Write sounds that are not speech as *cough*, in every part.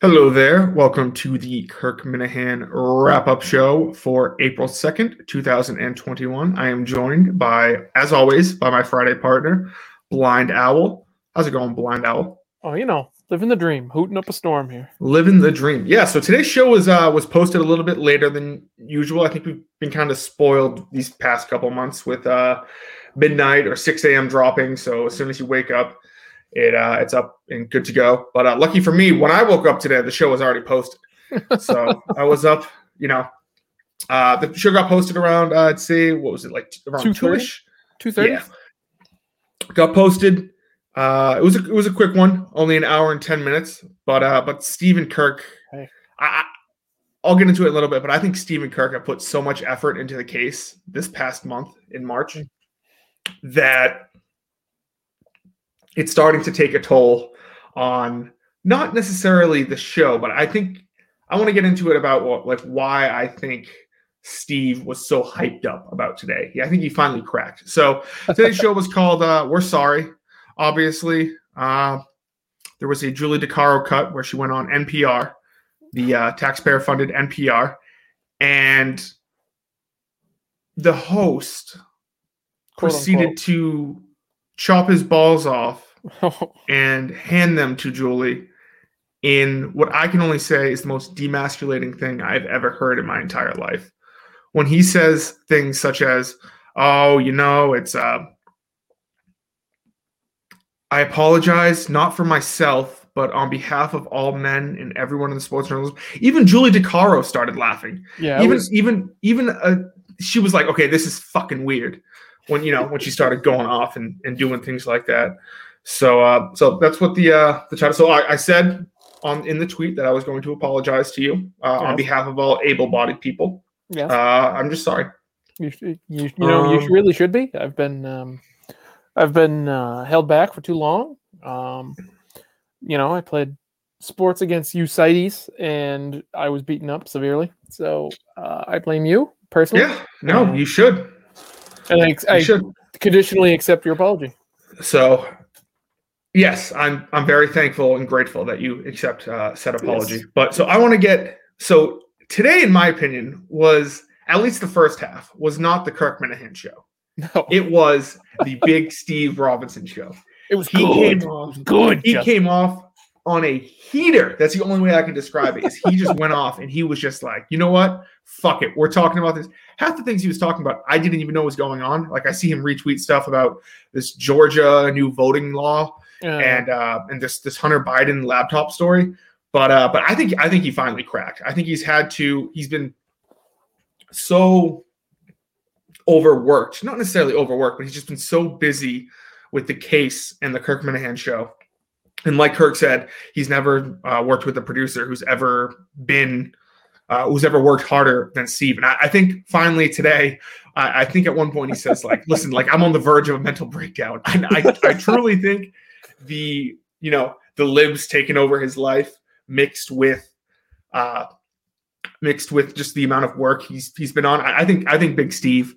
Hello there. Welcome to the Kirk Minihane wrap up show for April 2nd, 2021. I am joined by, as always, by my Friday partner, Blind Owl. How's it going, Blind Owl? Oh, you know, living the dream, hooting up a storm here. Living the dream. Yeah, so today's show was uh was posted a little bit later than usual. I think we've been kind of spoiled these past couple months with uh midnight or 6 a.m. dropping. So as soon as you wake up, it uh, it's up and good to go. But uh, lucky for me, when I woke up today, the show was already posted. So I was up, you know. Uh, the show got posted around, uh, I'd say, what was it like around two ish, two thirty. Yeah, got posted. Uh, it was a, it was a quick one, only an hour and ten minutes. But uh, but Stephen Kirk, Hey. I, I'll get into it in a little bit. But I think Stephen Kirk have put so much effort into the case this past month in March that it's starting to take a toll on not necessarily the show, but I think I want to get into it about what like why I think Steve was so hyped up about today. Yeah, I think he finally cracked. So today's *laughs* show was called uh, "We're Sorry." Obviously, uh, there was a Julie DiCaro cut where she went on NPR, the uh, taxpayer-funded NPR, and the host Quote, proceeded unquote. to chop his balls off *laughs* and hand them to Julie in what I can only say is the most demasculating thing I've ever heard in my entire life. When he says things such as, "Oh, you know, it's uh I apologize not for myself, but on behalf of all men and everyone in the sports journalism." Even Julie DiCaro started laughing yeah, even was- even even uh, she was like okay this is fucking weird when you know when she started going off and, and doing things like that so uh so that's what the uh the title so I, I said on in the tweet that i was going to apologize to you uh, on behalf of all able-bodied people yeah. uh i'm just sorry you, you, you know, you um, really should be. I've been, um, I've been uh, held back for too long. Um, you know, I played sports against UCites and I was beaten up severely. So uh, I blame you personally, yeah no you should and I, I should conditionally accept your apology. so yes i'm i'm very thankful and grateful that you accept uh said apology. Yes. but so i want to get so today in my opinion was at least the first half was not the kirk minihane show. No, it was the big *laughs* steve robinson show. It was he good. came off- good. he Justin. came off on a heater. That's the only way i can describe it is he just went off and he was just like you know what? Fuck it. We're talking about this. Half the things he was talking about i didn't even know was going on. Like i see him retweet stuff about this georgia new voting law Yeah. and uh, and this this Hunter Biden laptop story. But uh, but I think I think he finally cracked. I think he's had to. He's been so overworked, not necessarily overworked, but he's just been so busy with the case and the Kirk Minihane show. And like Kirk said, he's never uh, worked with a producer who's ever been. Uh, who's ever worked harder than Steve? And I, I think finally today, I, I think at one point he says like, "Listen, like I'm on the verge of a mental breakdown." And I, I truly think the you know the libs taking over his life mixed with uh mixed with just the amount of work he's he's been on. I, I think i think big steve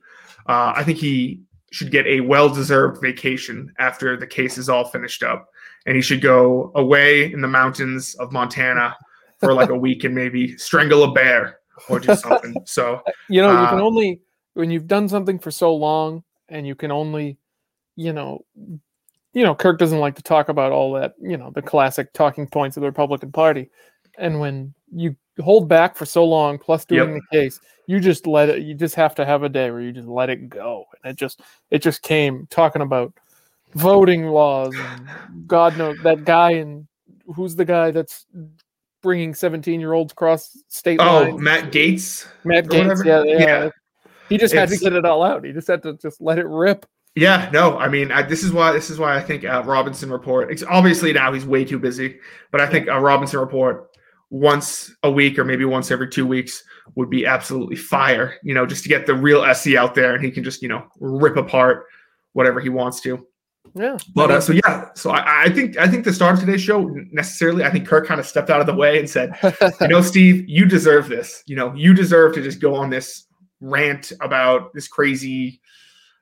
uh i think he should get a well-deserved vacation after the case is all finished up. And he should go away in the mountains of montana for like a week and maybe strangle a bear or do something. *laughs* So you know you can Uh, only when you've done something for so long and you can only you know you know kirk doesn't like to talk about all that you know the classic talking points of the republican party and when you hold back for so long plus doing Yep. the case you just let it you just have to have a day where you just let it go and it just it just came talking about voting laws and god knows that guy and who's the guy that's bringing 17 year olds across state oh lines matt Gaetz Matt Gaetz, yeah, yeah. Yeah. He just had to get it all out. He just had to just let it rip. Yeah, no, I mean, I, this is why this is why I think uh, Robinson report. It's obviously now he's way too busy, but I think a Robinson report once a week or maybe once every two weeks would be absolutely fire. You know, just to get the real SC out there, and he can just you know rip apart whatever he wants to. Yeah. But uh, so yeah, so I, I think I think the start of today's show necessarily, I think Kirk kind of stepped out of the way and said, you know, *laughs* Steve, you deserve this. You know, you deserve to just go on this rant about this crazy,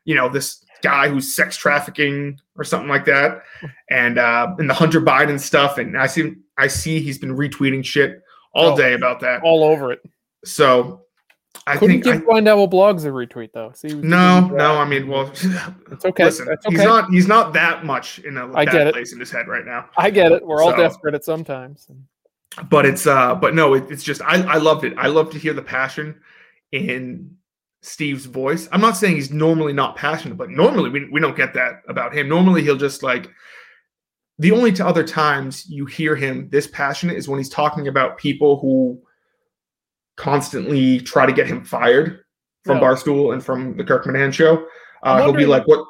you know, this guy who's sex trafficking or something like that, and uh, and the Hunter Biden stuff. And I see I see he's been retweeting shit all Oh. day about that. all over it. So I Couldn't think give I, Blind Owl blogs a retweet though. See, no, no. I mean, well, it's okay. listen, That's he's not he's not that much in a I bad get it. place in his head right now. I get it. We're all So- desperate at sometimes. but it's uh but no it, it's just I, I loved it i love to hear the passion in steve's voice i'm not saying he's normally not passionate but normally we, we don't get that about him normally he'll just like the only t- other times you hear him this passionate is when he's talking about people who constantly try to get him fired from Yeah. barstool and from the kirk Minihane show uh, he'll be like what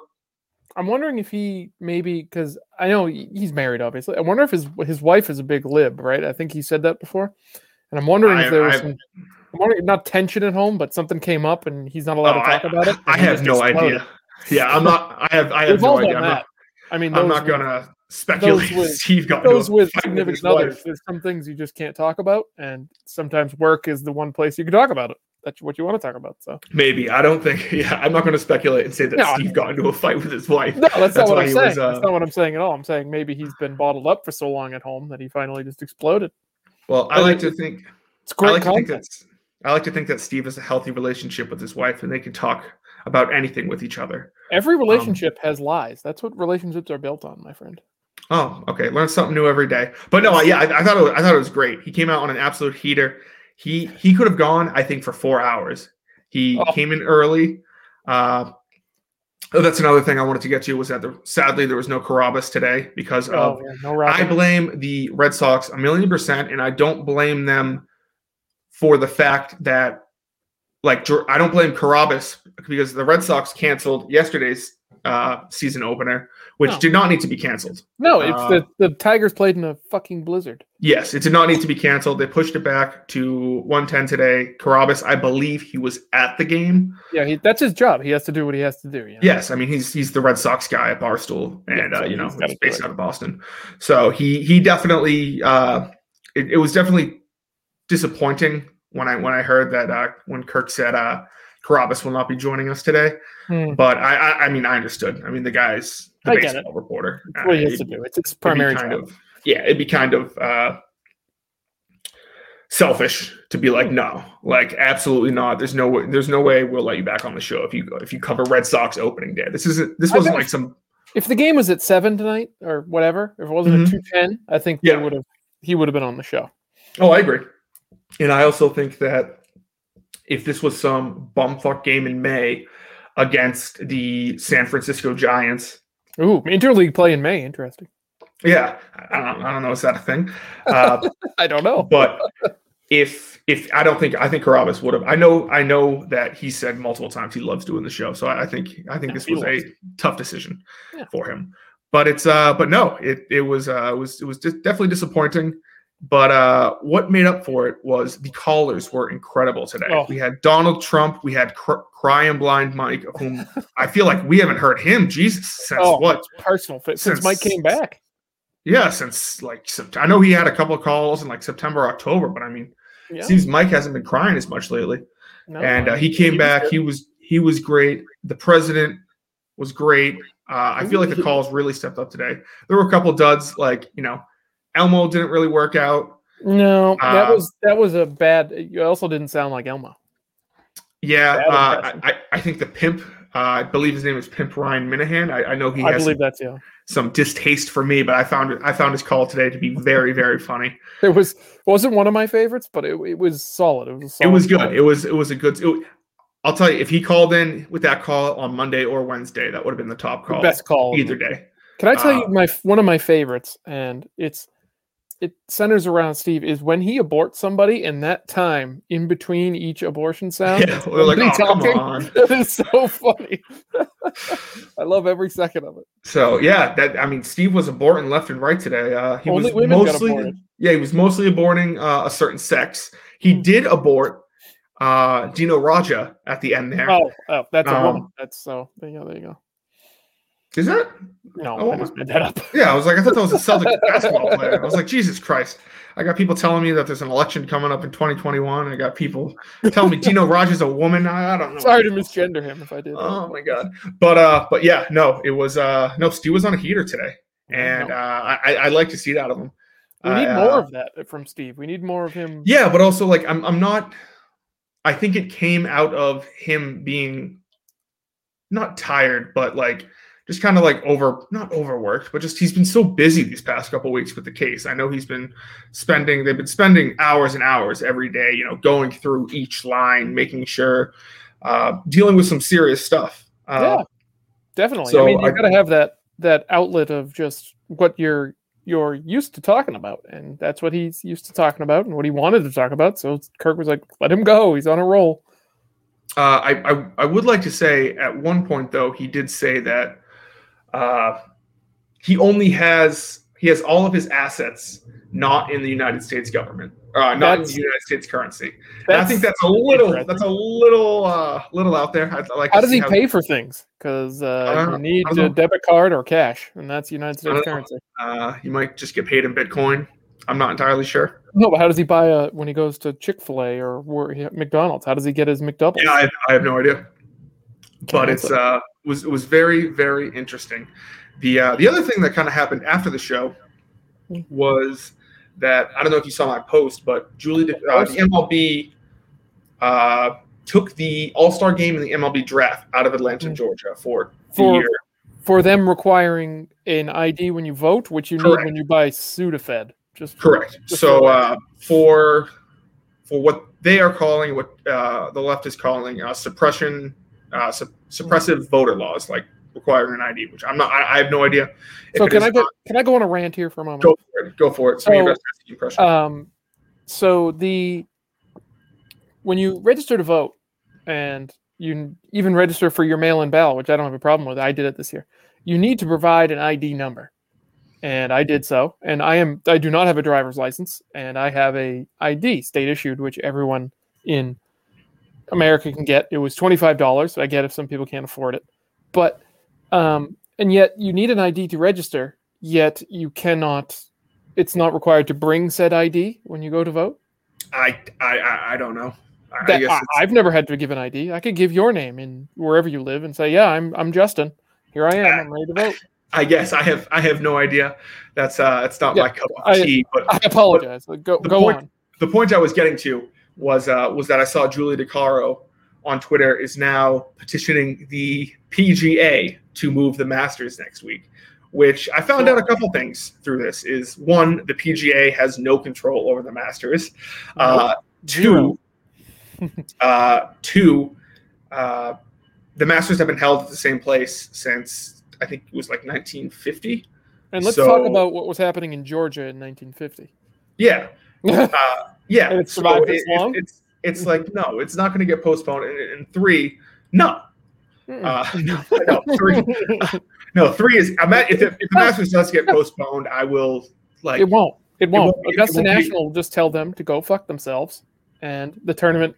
I'm wondering if he maybe because I know he's married, obviously. I wonder if his his wife is a big lib, right? I think he said that before, and I'm wondering I- if there was I- some. Not tension at home, but something came up and he's not allowed Oh, to talk I, about it. I have no exploded. idea yeah i'm not i have i have no idea I'm not, I mean, I'm not gonna speculate with- steve got into a those with with significant others. There's some things you just can't talk about, and sometimes work is the one place you can talk about it. That's what you want to talk about. So Maybe I don't think. *laughs* Yeah, I'm not going to speculate and say that No. Steve got into a fight with his wife. no, that's, That's not what I'm saying. was, uh, that's not what I'm saying at all. I'm saying maybe he's been bottled up for so long at home that he finally just exploded. Well, I I like to think. It's I great like to think content. I like to think that Steve has a healthy relationship with his wife, and they can talk about anything with each other. Every um, relationship has lies. That's what relationships are built on, my friend. Oh, okay. Learn something new every day. But no, yeah, I, I thought it was, I thought it was great. He came out on an absolute heater. He he could have gone, I think, for four hours. He Oh. came in early. Uh, oh, that's another thing I wanted to get to was that the, sadly there was no Carrabis today because of Oh, yeah, no I blame the Red Sox a million percent, and I don't blame them for the fact that, like, I don't blame Carrabis because the Red Sox canceled yesterday's uh, season opener, which No. did not need to be canceled. no, it's uh, the, the Tigers played in a fucking blizzard. Yes, it did not need to be canceled. They pushed it back to 110 today. Carrabis, I believe he was at the game. Yeah, he, that's his job. He has to do what he has to do. You know? Yes, I mean he's he's the Red Sox guy at Barstool, Yeah, and uh, you know he's based out of Boston. So he he definitely uh, it, it was definitely disappointing when I when I heard that uh, when Kirk said uh, Carrabis will not be joining us today. Hmm, But I, I I mean I understood. I mean the guy's the I baseball reporter. That's what he Uh, has to do. It's his primary job. of yeah it'd be kind of uh selfish to be like no like absolutely not there's no way there's no way we'll let you back on the show if you if you cover red sox opening day this isn't this wasn't like some If the game was at seven tonight or whatever, if it wasn't Mhm. at two ten, I think Yeah. they would have he would have been on the show. oh i agree and i also think that if this was some bumfuck game in may against the san francisco giants Ooh, interleague play in May. Interesting. yeah i don't, I don't know is that a thing *laughs* uh, I don't know. but if if I don't think I think Carrabis would have. I know I know that he said multiple times he loves doing the show. So I, I think I think Yeah, this was a tough decision Yeah. for him. But it's uh but no, it it was uh it was it was just definitely disappointing. But uh what made up for it was the callers were incredible today. Oh. We had Donald Trump, we had cr- crying blind Mike, whom I feel like we haven't heard him Jesus since oh, what personal fit since Since- Mike came back. yeah, since like I know he had a couple of calls in like September, October, but I mean, Yeah. seems Mike hasn't been crying as much lately. No, and uh, he came was back. good. He was he was great. The president was great. Uh, I feel like the calls really stepped up today. There were a couple duds, like you know, Elmo didn't really work out. No, that Uh, was that was a bad. You also didn't sound like Elmo. Yeah, uh. I, I think the pimp. Uh, I believe his name is Pimp Ryan Minihane. I, I know he I has believe that's yeah. some distaste for me, but I found it. I found his call today to be very, very funny. It was wasn't one of my favorites, but it, it was solid. It was a It solid was call. good. It was it was a good. it- I'll tell you, if he called in with that call on Monday or Wednesday, that would have been the top The call best call either day. Can I tell you Uh, my one of my favorites, and it's it centers around Steve is when he aborts somebody, and that time in between each abortion sound. Yeah, they're like, oh, come on. *laughs* That is so funny. I love every second of it. So yeah, that I mean, Steve was aborting left and right today. Uh, he Only was mostly yeah, he was mostly aborting uh, a certain sex. He Hmm. did abort uh, Dino Radja at the end there. Oh, oh, that's a woman. Um, That's so. There you go. There you go. Is that? No, Oh, I just made that up. *laughs* Yeah, I was like, I thought that was a Celtic *laughs* basketball player. I was like, Jesus Christ. I got people telling me that there's an election coming up in 2021. I got people telling me Dino Rogers a woman. I, I don't know. Sorry to misgender him if I did. Oh my god. But uh, but yeah, no, it was uh, no, Stu was on a heater today, and No. uh, I I like to see that out of him. we need Uh, more of that from Steve. We need more of him. Yeah, but also like I'm I'm not. I think it came out of him being not tired, but like just kind of like over not overworked, but just he's been so busy these past couple weeks with the case. I know he's been spending they've been spending hours and hours every day, you know, going through each line, making sure uh dealing with some serious stuff. Uh, Yeah, definitely. I so mean, you I- got to have that that outlet of just what you're you're used to talking about, and that's what he's used to talking about, and what he wanted to talk about. So Kirk was like, "Let him go. He's on a roll." Uh, I, I I would like to say at one point though he did say that uh, he only has he has all of his assets not in the United States government, uh, not in the United States currency. I think that's a little that's a little uh, little out there. I'd like. How does he pay for things? Because uh, you need a debit card or cash, and that's United States currency. Uh, you might just get paid in Bitcoin. I'm not entirely sure. No, but how does he buy a when he goes to Chick Fil A or where he, McDonald's? How does he get his McDouble? Yeah, I have, I have no idea. But it's uh was it was very very interesting. The uh, the other thing that kind of happened after the show was that I don't know if you saw my post, but Julie De- uh, the MLB uh, took the All Star game and the MLB draft out of Atlanta, Hmm. Georgia for For- for them requiring an ID when you vote, which you need when you buy Sudafed. Just Correct. Just So for- uh, for for what they are calling, what uh, the left is calling uh, suppression, uh, su- suppressive voter laws, like requiring an ID, which I'm not. I, I have no idea. So can I go? not. Can I go on a rant here for a moment? Go for it. Go for it. So, So. Um, so the when you register to vote, and you even register for your mail-in ballot, which I don't have a problem with. I did it this year. You need to provide an ID number, and I did so. And I am I do not have a driver's license, and I have a ID state issued, which everyone in America can get. It was twenty five dollars. I get if some people can't afford it, but um, and yet you need an ID to register. Yet you cannot. It's not required to bring said ID when you go to vote. I, I I I don't know. I, I That, guess I, I've never had to give an ID. I could give your name in wherever you live and say, "Yeah, I'm I'm Justin. Here I am. I'm ready to vote." *laughs* I guess I have I have no idea. That's uh that's not Yeah, my cup of I- tea. But I apologize. Go go point- on. the point I was getting to was uh, was that I saw Julie DiCaro on Twitter is now petitioning the PGA to move the Masters next week. Which I found out a couple things through this. Is one, the PGA has no control over the Masters. Uh, two, *laughs* uh, two, uh, the Masters have been held at the same place since I think it was like 1950. And let's so- talk about what was happening in Georgia in 1950. Yeah, uh, yeah. And it So it- long? it's it's like no, it's not going to get postponed. And, and three, no, uh, *laughs* no, no, three, *laughs* no, three is. I'm at, if, the, if the Masters does get postponed, I will like. it won't. It won't. won't it Augusta won't National will just tell them to go fuck themselves. And the tournament,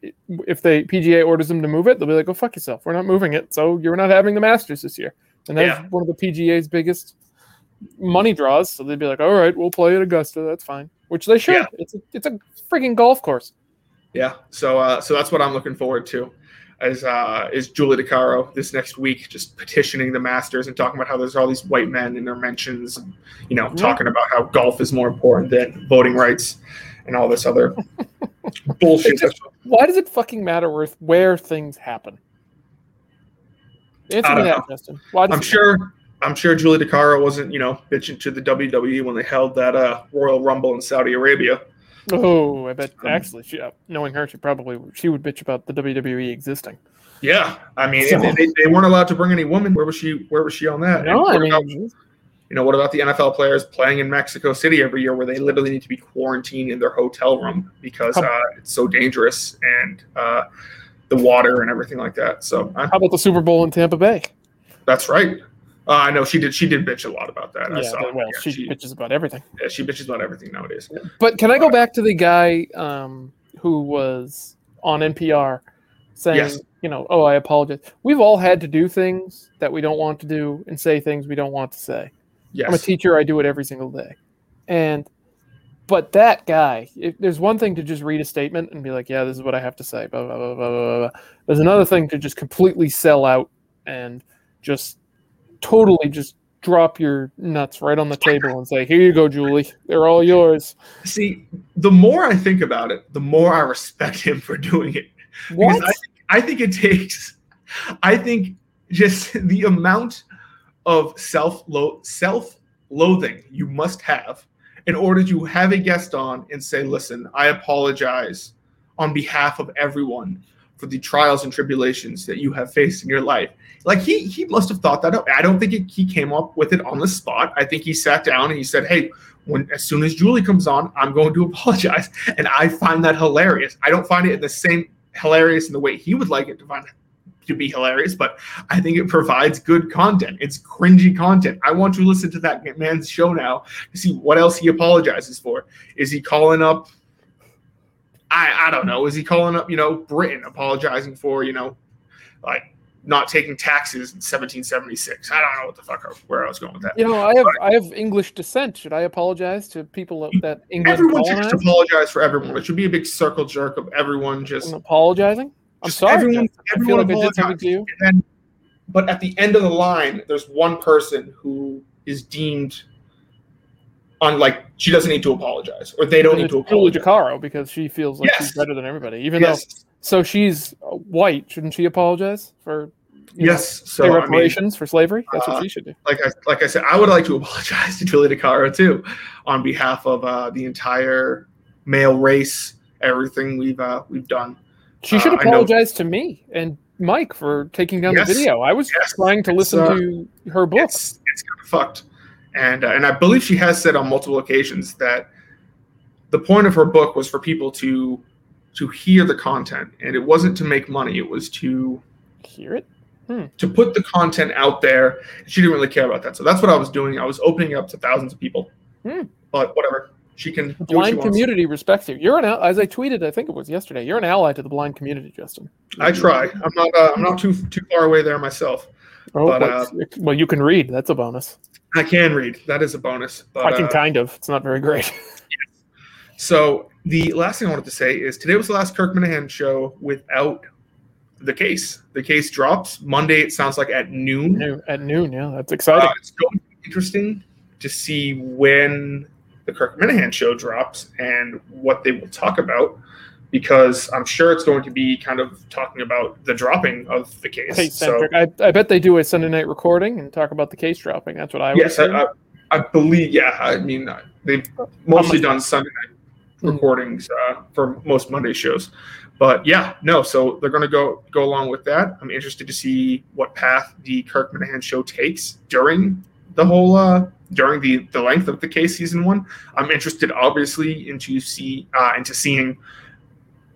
if the PGA orders them to move it, they'll be like, "Go fuck yourself. We're not moving it. So you're not having the Masters this year." And that's Yeah. one of the PGA's biggest money draws. So they'd be like, "All right, we'll play at Augusta. That's fine." Which they should. Yeah. It's a, it's a freaking golf course. Yeah, so uh, so that's what I'm looking forward to. Is uh, is Julie DiCaro this next week just petitioning the Masters and talking about how there's all these white men in their mentions, and, you know, Yeah. talking about how golf is more important than voting rights and all this other *laughs* bullshit. Just- Why does it fucking matter where where things happen? Answer me that, Justin. Why I'm sure. I'm sure Julie DiCaro wasn't, you know, bitching to the WWE when they held that uh, Royal Rumble in Saudi Arabia. Oh, I bet. Um, Actually, she, uh, knowing her, she probably she would bitch about the WWE existing. Yeah, I mean, So- they, they weren't allowed to bring any women. Where was she? Where was she on that? No, I what about- mean, you know, what about the NFL players playing in Mexico City every year, where they literally need to be quarantined in their hotel room because uh, it's so dangerous and uh, the water and everything like that. So how about the Super Bowl in Tampa Bay? that's right. Uh, I know she did. She did bitch a lot about that. I Yeah, saw. but- well, Yeah, she, she, bitches about everything. yeah, she bitches about everything nowadays. But can I go back to the guy um, who was on NPR saying, Yes. you know, oh, I apologize. We've all had to do things that we don't want to do and say things we don't want to say. Yes. I'm a teacher. I do it every single day. And, but that guy, if there's one thing to just read a statement and be like, yeah, this is what I have to say. Blah, blah, blah, blah, blah, blah. There's another thing to just completely sell out and just totally just drop your nuts right on the table and say, here you go, Julie. They're all yours. See, the more I think about it, the more I respect him for doing it. What? Because I, I think it takes, I think just *laughs* the amount of self self loathing you must have in order to have a guest on and say, "Listen, I apologize on behalf of everyone for the trials and tribulations that you have faced in your life." Like he he must have thought that up. I don't think it, he came up with it on the spot. I think he sat down and he said, "Hey." When as soon as Julie comes on, I'm going to *laughs* apologize, and I find that hilarious. I don't find it in the same hilarious in the way he would like it to find to be hilarious, but I think it provides good content. It's cringy content. I want to listen to that man's show now to see what else he apologizes for. Is he calling up? I I don't know. Is he calling up? You know, Britain apologizing for you know, like not taking taxes in 1776. I don't know what the fuck where I was going with that. You know, I have I have English descent. Should I apologize to people that England Everyone should just apologize for everyone. It should be a big circle jerk of everyone just I'm apologizing. I'm Just sorry. everyone- Justin. I feel everyone like I did to you. then but at the end of the line there's one person who is deemed on like she doesn't need to apologize or they don't And need to apologize Jacaro because she feels like she's better than everybody. Even though, so she's white, shouldn't she apologize for you know, yes pay I mean, reparations for slavery? That's uh, what she should do. like I like I said I would like to *laughs* apologize to Julie DiCaro too on behalf of uh, the entire male race everything we've uh, we've done She should uh, apologize to me and Mike for taking down Yes. the video. I was Yes. trying to listen uh, to her book. it's it's kind of fucked and uh, and I believe she has said on multiple occasions that the point of her book was for people to to hear the content and it wasn't to make money it was to Hear it? to put the content out there she didn't really care about that so that's what i was doing i was opening it up to thousands of people Hmm. but whatever she can she Blind community respects you. You're an al- as I tweeted, I think it was yesterday. You're an ally to the blind community, Justin. i try i'm not uh, i'm not too too far away there myself Oh, But, well, well, you can read. That's a bonus. i can read that is a bonus but I can uh, kind of. It's not very great. *laughs* So the last thing I wanted to say is today was the last Kirk Minihane show without the case. The case drops Monday. It sounds like at noon. Noon- At noon, yeah, that's exciting. Uh, it's going to be interesting to see when the Kirk Minihane show drops and what they will talk about, because I'm sure it's going to be kind of talking about the dropping of the case. Case so. I, I bet they do a Sunday night recording and talk about the case dropping. That's what I would yes, I. I, I believe. Yeah, I mean uh, they've mostly done Sunday night Mhm. recordings uh, for most Monday shows. But yeah, no. So they're going to go go along with that. I'm interested to see what path the Kirk Minihane show takes during the whole uh, during the the length of the case season one. I'm interested, obviously, into see uh, into seeing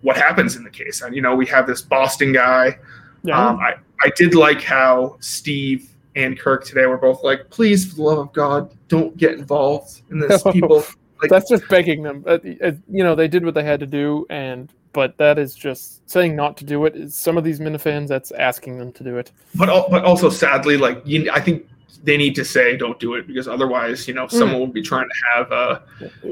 what happens in the case. And you know, we have this Boston guy. yeah. Um, I I did like how Steve and Kirk today were both like, please, for the love of God, don't get involved in this. *laughs* People, like- that's just begging them. Uh, uh, you know, they did what they had to do, and but that is just saying not to do it. some of these Minifans, that's asking them to do it. but but also sadly, like you, I think they need to say don't do it because otherwise, you know, someone will be trying to have a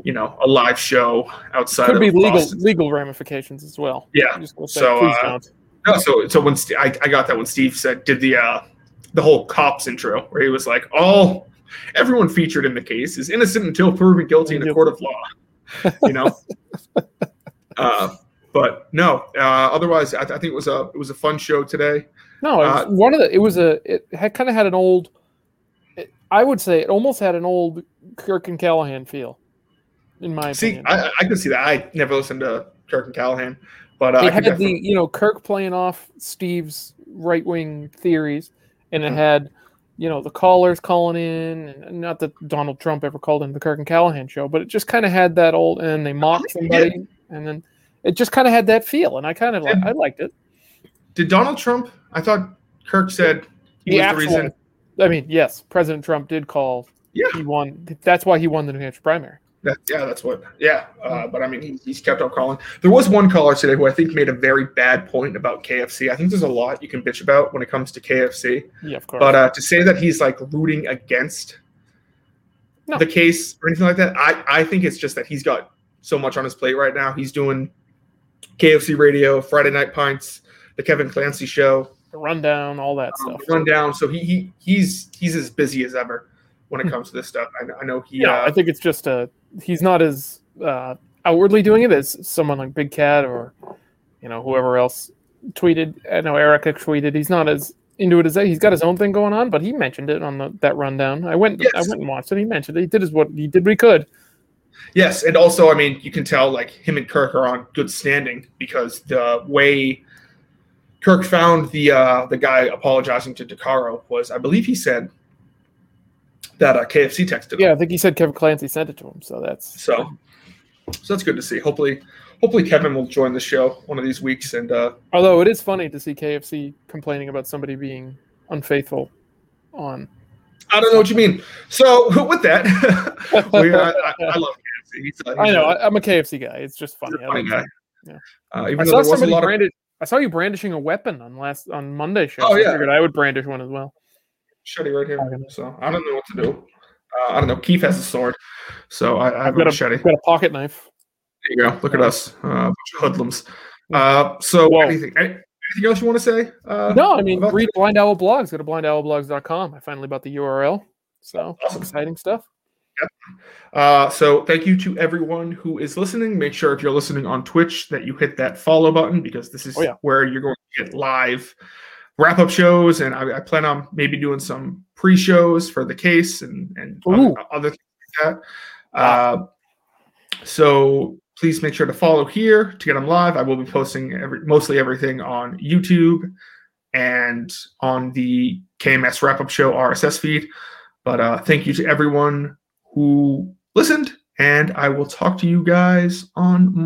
you know a live show outside Could of be legal Boston. legal ramifications as well. Yeah. I'm just gonna say, So, uh. No, so so when St- I, I got that when Steve said did the uh the whole cops intro where he was like all everyone featured in the case is innocent until proven guilty in a court of law you know *laughs* uh but no uh otherwise I, I think it was a it was a fun show today No, it was uh, one of the. It was a. It had kind of had an old. I would say it almost had an old Kirk and Callahan feel, in my see opinion. I, I could see that i never listened to kirk and callahan but uh, I it could had the you know Kirk playing off Steve's right wing theories, and it Mhm. had you know the callers calling in, and not that Donald Trump ever called in the Kirk and Callahan show, but it just kind of had that old, and they mocked somebody, and then it just kind of had that feel, and I kind of I liked it. did donald trump i thought kirk said he The was actual, the reason I mean, yes, President Trump did call. Yeah. he won. That's why he won the New Hampshire primary. That, yeah, that's what. Yeah, uh, but I mean, he, he's kept on calling. There was one caller today who I think made a very bad point about KFC. I think there's a lot you can bitch about when it comes to KFC, Yeah, of course. but uh, to say that he's like rooting against No. the case or anything like that, I I think it's just that he's got so much on his plate right now. He's doing KFC Radio, Friday Night Pints, the Kevin Clancy Show, the rundown, all that um, stuff. rundown. So he, he he's he's as busy as ever when it comes to this stuff. I, know- I know he. Yeah, uh, I think it's just a he's not as uh, outwardly doing it as someone like Big Cat or you know whoever else tweeted. I know Erica tweeted. He's not as into it as that. He's got his own thing going on, but he mentioned it on the, that rundown. I went yes. I went and watched it. He mentioned it. He did his what he did what he could. Yes, and also, I mean, you can tell like him and Kirk are on good standing because the way Kirk found the uh, the guy apologizing to DiCaro was, I believe, he said that uh, KFC texted him. Yeah, I think he said Kevin Clancy sent it to him. So that's So, so that's good to see. Hopefully, hopefully Kevin will join the show one of these weeks. And uh, Although it is funny to see KFC complaining about somebody being unfaithful on. I don't know what you mean. So *laughs* with that, *laughs* we, I, I, I love KFC. He's, uh, I know a- I, I'm a KFC guy. It's just funny. I funny guy. Yeah. Uh, I even though saw there was a lot of branded. I saw you brandishing a weapon on last on Monday show. Oh, so I yeah. figured I would brandish one as well. machete right here. So I don't know what to do. Uh, I don't know. Keith has a sword, so I, I have a got a- machete. Got a pocket knife. There you go. Look at us, uh, a bunch of hoodlums. Uh, so Whoa. anything, anything else you want to say? Uh, No, I mean read Blind Owl blogs. Go to blindowlblogs.com. I finally bought the URL. So Awesome. exciting stuff. Uh, so thank you to everyone who is listening. Make sure if you're listening on Twitch that you hit that follow button because this is Oh, yeah. where you're going to get live wrap up shows, and I, I plan on maybe doing some pre shows for the case and and Ooh. other, other things like that. Uh, so please make sure to follow here to get them live. I will be posting every mostly everything on YouTube and on the KMS wrap up show RSS feed. But uh, thank you to everyone who listened, and I will talk to you guys on. Monday.